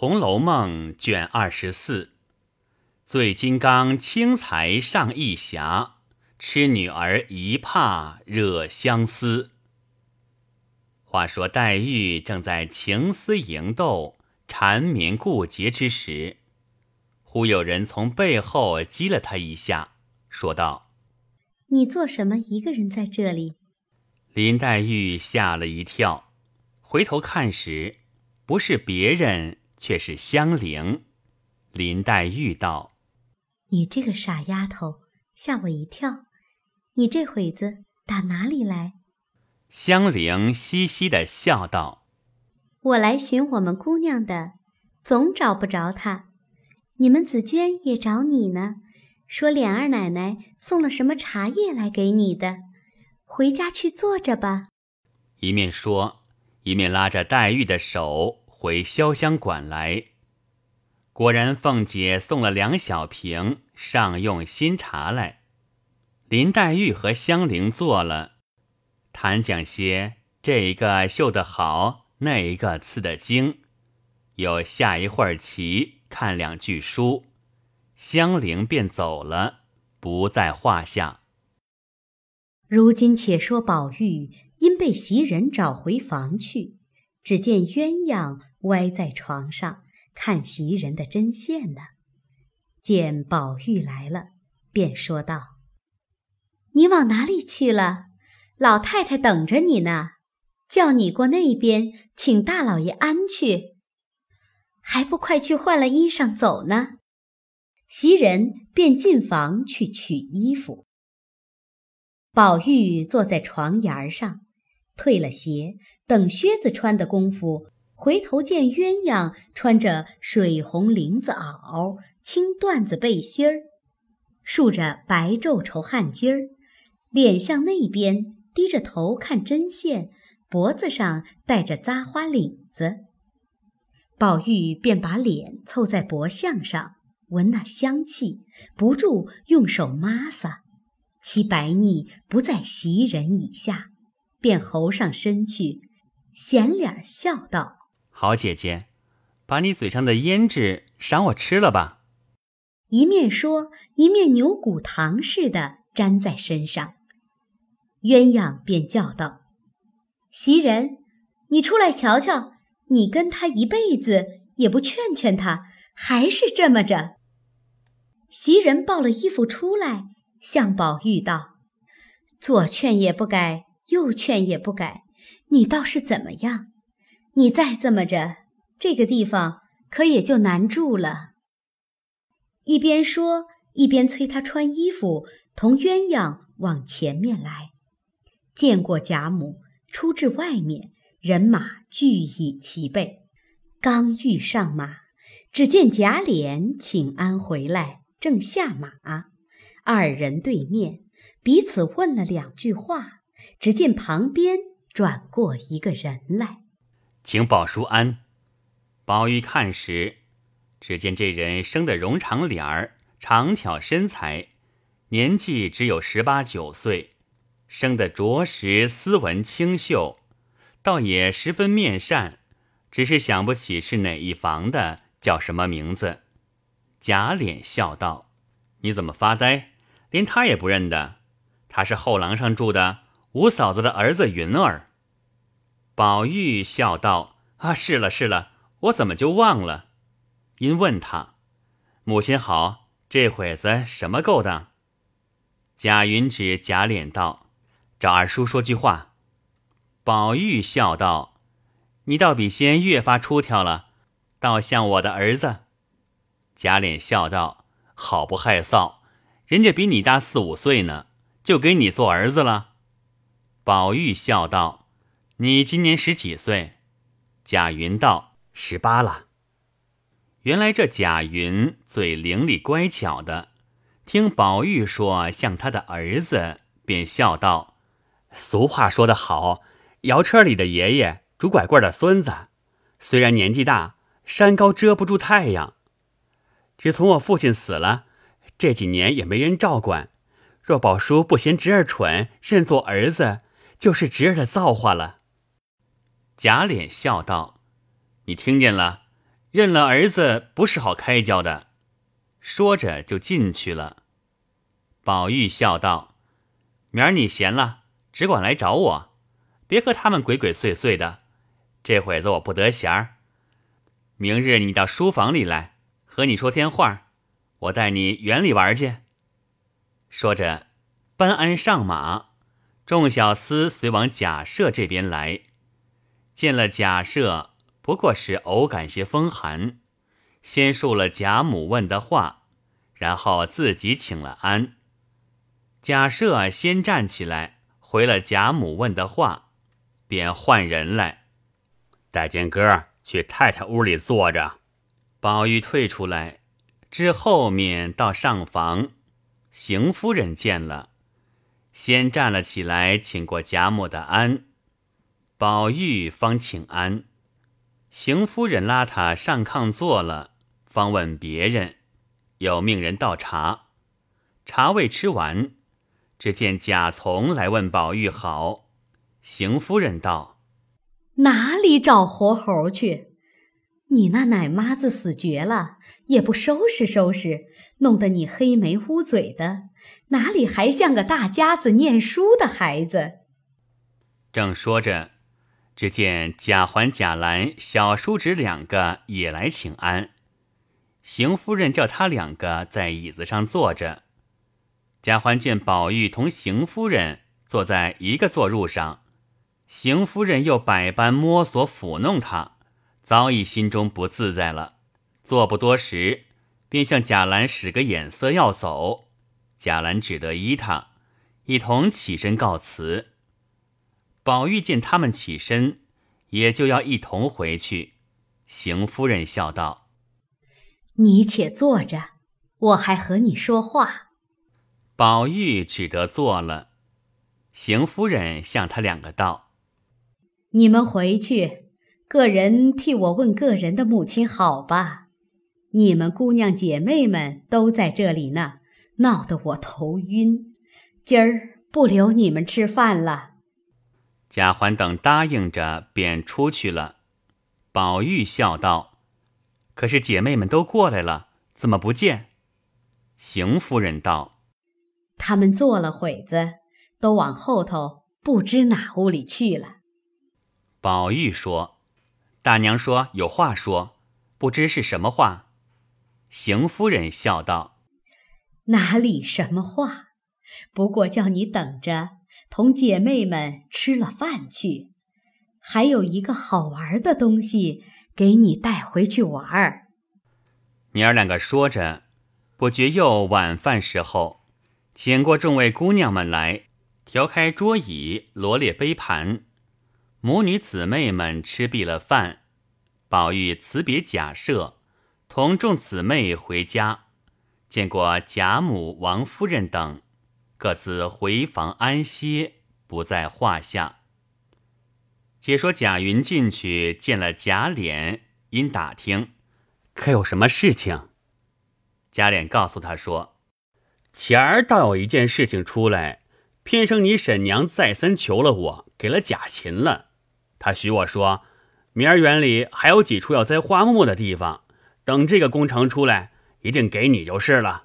红楼梦》卷二十四，醉金刚轻才上一侠，痴女儿一怕惹相思。话说黛玉正在情思萦斗、缠绵顾结之时，忽有人从背后击了她一下，说道：“你做什么一个人在这里？”林黛玉吓了一跳，回头看时，不是别人。却是香菱，林黛玉道：“你这个傻丫头，吓我一跳！你这会子打哪里来？”香菱嘻嘻的笑道：“我来寻我们姑娘的，总找不着她。你们紫娟也找你呢，说琏二奶奶送了什么茶叶来给你的，回家去坐着吧。”一面说，一面拉着黛玉的手。回潇湘馆来，果然凤姐送了两小瓶上用新茶来。林黛玉和香菱坐了，谈讲些这一个绣得好，那一个刺得精，又下一会儿棋，看两句书，香菱便走了，不在话下。如今且说宝玉因被袭人找回房去，只见鸳鸯。歪在床上看袭人的针线呢，见宝玉来了，便说道：“你往哪里去了？老太太等着你呢，叫你过那边请大老爷安去，还不快去换了衣裳走呢？”袭人便进房去取衣服。宝玉坐在床沿上，退了鞋，等靴子穿的功夫。回头见鸳鸯穿着水红绫子袄、青缎子背心儿，竖着白皱绸汗巾儿，脸向那边低着头看针线，脖子上戴着扎花领子。宝玉便把脸凑在脖项上，闻那香气，不住用手抹撒，其白腻不在袭人以下，便喉上身去，显脸笑道。好姐姐，把你嘴上的胭脂赏我吃了吧。一面说，一面牛骨糖似的粘在身上。鸳鸯便叫道：“袭人，你出来瞧瞧，你跟他一辈子也不劝劝他，还是这么着。”袭人抱了衣服出来，向宝玉道：“左劝也不改，又劝也不改，你倒是怎么样？”你再这么着，这个地方可也就难住了。一边说，一边催他穿衣服，同鸳鸯往前面来。见过贾母，出至外面，人马俱已齐备。刚欲上马，只见贾琏请安回来，正下马。二人对面，彼此问了两句话。只见旁边转过一个人来。请宝叔安。宝玉看时，只见这人生得容长脸儿，长挑身材，年纪只有十八九岁，生得着实斯文清秀，倒也十分面善，只是想不起是哪一房的，叫什么名字。贾琏笑道：“你怎么发呆？连他也不认得？他是后廊上住的五嫂子的儿子云儿。”宝玉笑道：“啊，是了是了，我怎么就忘了？”因问他：“母亲好，这会子什么勾当？”贾云指贾琏道：“找二叔说句话。”宝玉笑道：“你倒比先越发出挑了，倒像我的儿子。”贾琏笑道：“好不害臊，人家比你大四五岁呢，就给你做儿子了。”宝玉笑道。你今年十几岁？贾云道：“十八了。”原来这贾云嘴伶俐乖巧的，听宝玉说像他的儿子，便笑道：“俗话说得好，摇车里的爷爷，拄拐棍的孙子。虽然年纪大，山高遮不住太阳。只从我父亲死了，这几年也没人照管。若宝叔不嫌侄儿蠢，认作儿子，就是侄儿的造化了。”贾琏笑道：“你听见了？认了儿子不是好开交的。”说着就进去了。宝玉笑道：“明儿你闲了，只管来找我，别和他们鬼鬼祟祟的。这会子我不得闲儿。明日你到书房里来，和你说天话，我带你园里玩去。”说着，搬鞍上马，众小厮随往贾赦这边来。见了贾赦，不过是偶感些风寒，先述了贾母问的话，然后自己请了安。贾赦先站起来回了贾母问的话，便唤人来，带见哥去太太屋里坐着。宝玉退出来，至后面到上房，邢夫人见了，先站了起来，请过贾母的安。宝玉方请安，邢夫人拉他上炕坐了，方问别人，又命人倒茶。茶未吃完，只见贾从来问宝玉好。邢夫人道：“哪里找活猴去？你那奶妈子死绝了，也不收拾收拾，弄得你黑眉乌嘴的，哪里还像个大家子念书的孩子？”正说着。只见贾环、贾兰、小叔侄两个也来请安。邢夫人叫他两个在椅子上坐着。贾环见宝玉同邢夫人坐在一个坐褥上，邢夫人又百般摸索抚弄他，早已心中不自在了。坐不多时，便向贾兰使个眼色要走。贾兰只得依他，一同起身告辞。宝玉见他们起身，也就要一同回去。邢夫人笑道：“你且坐着，我还和你说话。”宝玉只得坐了。邢夫人向他两个道：“你们回去，个人替我问个人的母亲好吧。你们姑娘姐妹们都在这里呢，闹得我头晕。今儿不留你们吃饭了。”贾环等答应着，便出去了。宝玉笑道：“可是姐妹们都过来了，怎么不见？”邢夫人道：“他们坐了会子，都往后头不知哪屋里去了。”宝玉说：“大娘说有话说，不知是什么话。”邢夫人笑道：“哪里什么话？不过叫你等着。”同姐妹们吃了饭去，还有一个好玩的东西给你带回去玩儿。娘儿两个说着，不觉又晚饭时候，请过众位姑娘们来，调开桌椅，罗列杯盘。母女姊妹们吃毕了饭，宝玉辞别贾赦，同众姊妹回家，见过贾母、王夫人等。各自回房安歇，不在话下。且说贾云进去见了贾琏，因打听，可有什么事情？贾琏告诉他说：“前儿倒有一件事情出来，偏生你婶娘再三求了我，给了贾琴了。他许我说，明儿园里还有几处要栽花木的地方，等这个工程出来，一定给你就是了。”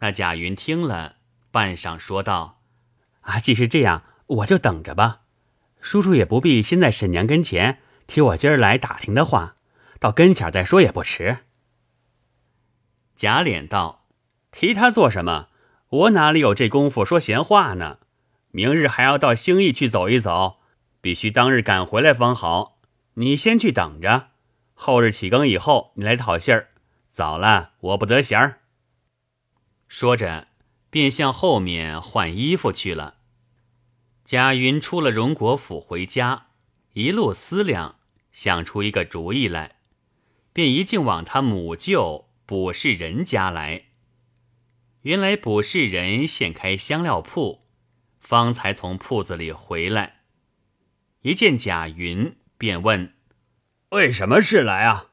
那贾云听了。半晌说道：“啊，既是这样，我就等着吧。叔叔也不必先在婶娘跟前提我今儿来打听的话，到跟前再说也不迟。”贾琏道：“提他做什么？我哪里有这功夫说闲话呢？明日还要到兴义去走一走，必须当日赶回来方好。你先去等着，后日起更以后你来讨信儿。早了我不得闲儿。”说着。便向后面换衣服去了。贾云出了荣国府回家，一路思量，想出一个主意来，便一径往他母舅卜世人家来。原来卜世仁现开香料铺，方才从铺子里回来，一见贾云，便问：“为什么事来啊？”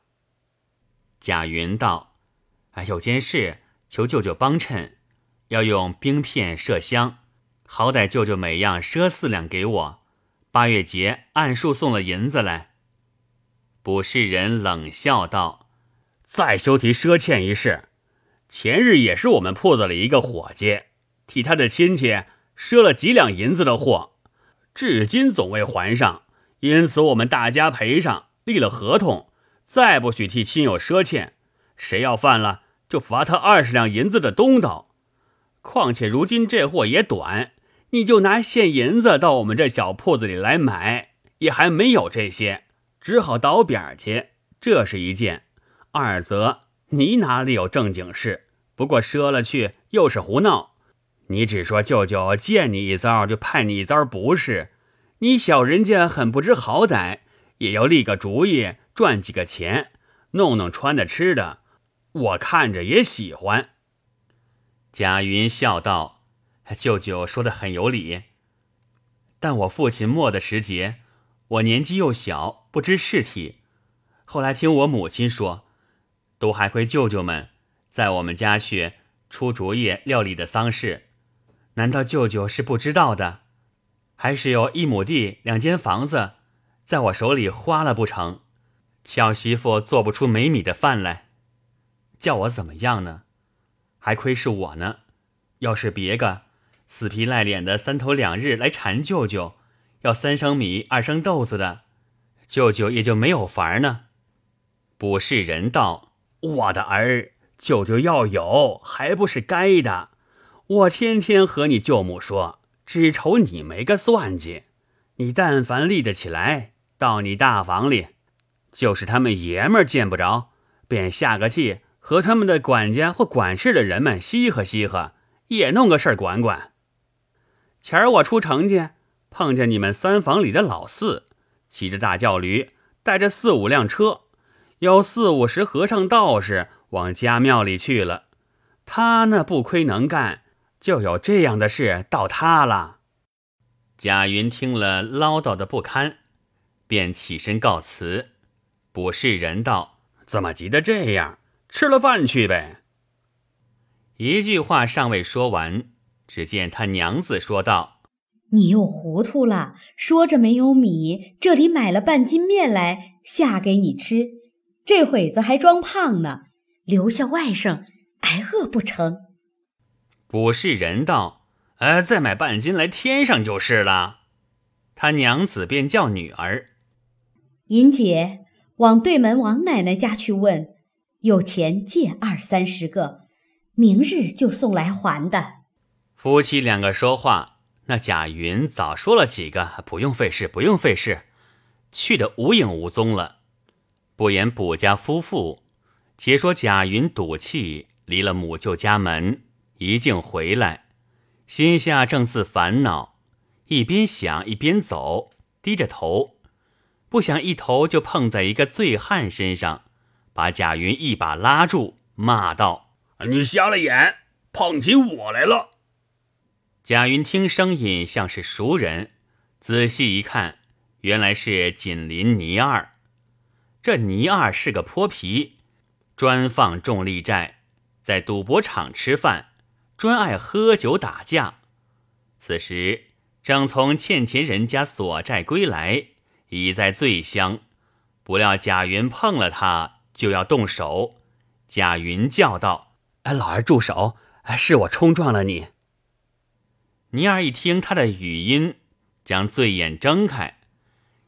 贾云道：“啊，有件事求舅舅帮衬。”要用冰片麝香，好歹舅舅每样赊四两给我。八月节按数送了银子来。卜士人冷笑道：“再休提赊欠一事。前日也是我们铺子里一个伙计，替他的亲戚赊了几两银子的货，至今总未还上，因此我们大家赔上，立了合同，再不许替亲友赊欠。谁要犯了，就罚他二十两银子的东道。况且如今这货也短，你就拿现银子到我们这小铺子里来买，也还没有这些。”只好倒扁去，这是一件；二则你哪里有正经事？不过赊了去又是胡闹。你只说舅舅见你一遭就派你一遭，不是？你小人家很不知好歹，也要立个主意赚几个钱，弄弄穿的吃的，我看着也喜欢。贾云笑道：“舅舅说的很有理，但我父亲没的时节。”我年纪又小，不知事体。后来听我母亲说，都还亏舅舅们在我们家去出主意料理的丧事。难道舅舅是不知道的？还是有一亩地、两间房子，在我手里花了不成？巧媳妇做不出没米的饭来，叫我怎么样呢？还亏是我呢。要是别个死皮赖脸的三头两日来缠舅舅。要三升米二升豆子的，舅舅也就没有法呢。卜士人道：“我的儿，舅舅要有，还不是该的。我天天和你舅母说，只愁你没个算计。你但凡立得起来，到你大房里，就是他们爷们儿见不着，便下个气，和他们的管家或管事的人们稀和稀和，也弄个事儿管管。前儿我出城去。”碰见你们三房里的老四，骑着大轿驴，带着四五辆车，有四五十和尚道士往家庙里去了。他那不亏能干，就有这样的事到他了。贾云听了唠叨的不堪，便起身告辞。卜士人道：“怎么急得这样？吃了饭去呗。”一句话尚未说完，只见他娘子说道。你又糊涂了，说着没有米，这里买了半斤面来下给你吃，这会子还装胖呢，留下外甥挨饿不成？卜士人道：“呃，再买半斤来添上就是了。”他娘子便叫女儿银姐往对门王奶奶家去问，有钱借二三十个，明日就送来还的。夫妻两个说话。那贾云早说了几个，不用费事，不用费事，去的无影无踪了。不言卜家夫妇，且说贾云赌气离了母舅家门，一径回来，心下正自烦恼，一边想一边走，低着头，不想一头就碰在一个醉汉身上，把贾云一把拉住，骂道：“你瞎了眼，碰起我来了！”贾云听声音像是熟人，仔细一看，原来是紧邻倪二。这倪二是个泼皮，专放重利债，在赌博场吃饭，专爱喝酒打架。此时正从欠钱人家索债归来，已在醉乡。不料贾云碰了他，就要动手。贾云叫道：“哎，老儿住手！是我冲撞了你。”尼儿一听他的语音，将醉眼睁开，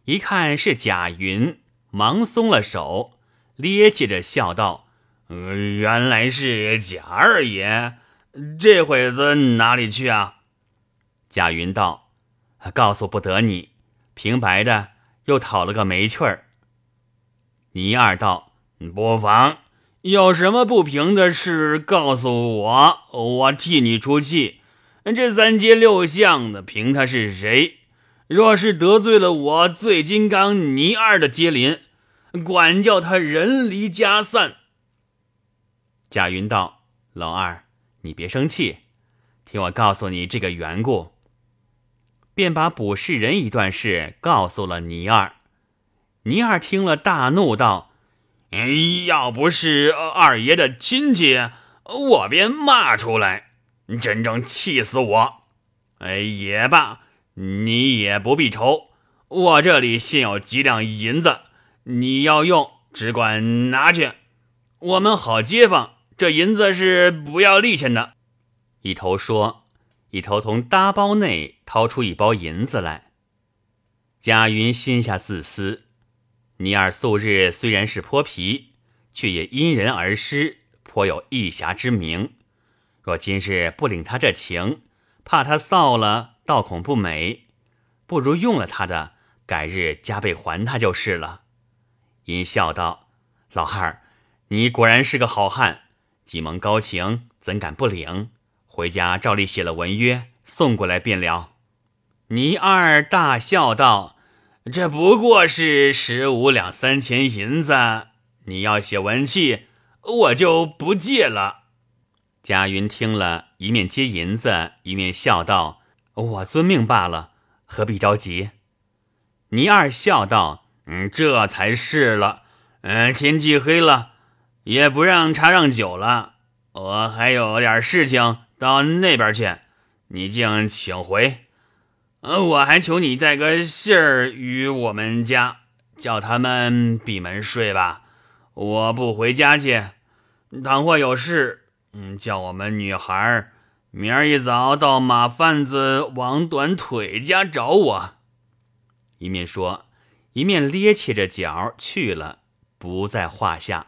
一看是贾云，忙松了手，咧气着笑道：“原来是贾二爷，这会子哪里去啊？”贾云道：“告诉不得你，平白的又讨了个没趣儿。”倪二道：“不妨，有什么不平的事，告诉我，我替你出气。”这三街六巷的，凭他是谁？若是得罪了我醉金刚倪二的接邻，管教他人离家散。贾云道：“老二，你别生气，听我告诉你这个缘故。”便把卜士人一段事告诉了倪二。倪二听了，大怒道：“要不是二爷的亲戚，我便骂出来。”真正气死我！哎，也罢，你也不必愁，我这里现有几两银子，你要用，只管拿去。我们好街坊，这银子是不要利钱的。”一头说，一头从搭包内掏出一包银子来。贾云心下自私，尼尔素日虽然是泼皮，却也因人而施，颇有义侠之名。若今日不领他这情，怕他臊了，倒恐不美。不如用了他的，改日加倍还他就是了。因笑道：“老汉，你果然是个好汉，既蒙高情，怎敢不领？回家照例写了文约，送过来便了。”倪二大笑道：“这不过是十五两三钱银子，你要写文契，我就不借了。”贾云听了一面接银子，一面笑道：“我遵命罢了，何必着急？”倪二笑道：“嗯，这才是了。嗯，天既黑了，也不让茶让酒了，我还有点事情到那边去，你竟请回。”呃，我还求你带个信儿与我们家，叫他们闭门睡吧。我不回家去，倘或有事，嗯，叫我们女孩明儿一早到马贩子王短腿家找我。一面说，一面咧起着脚去了，不在话下。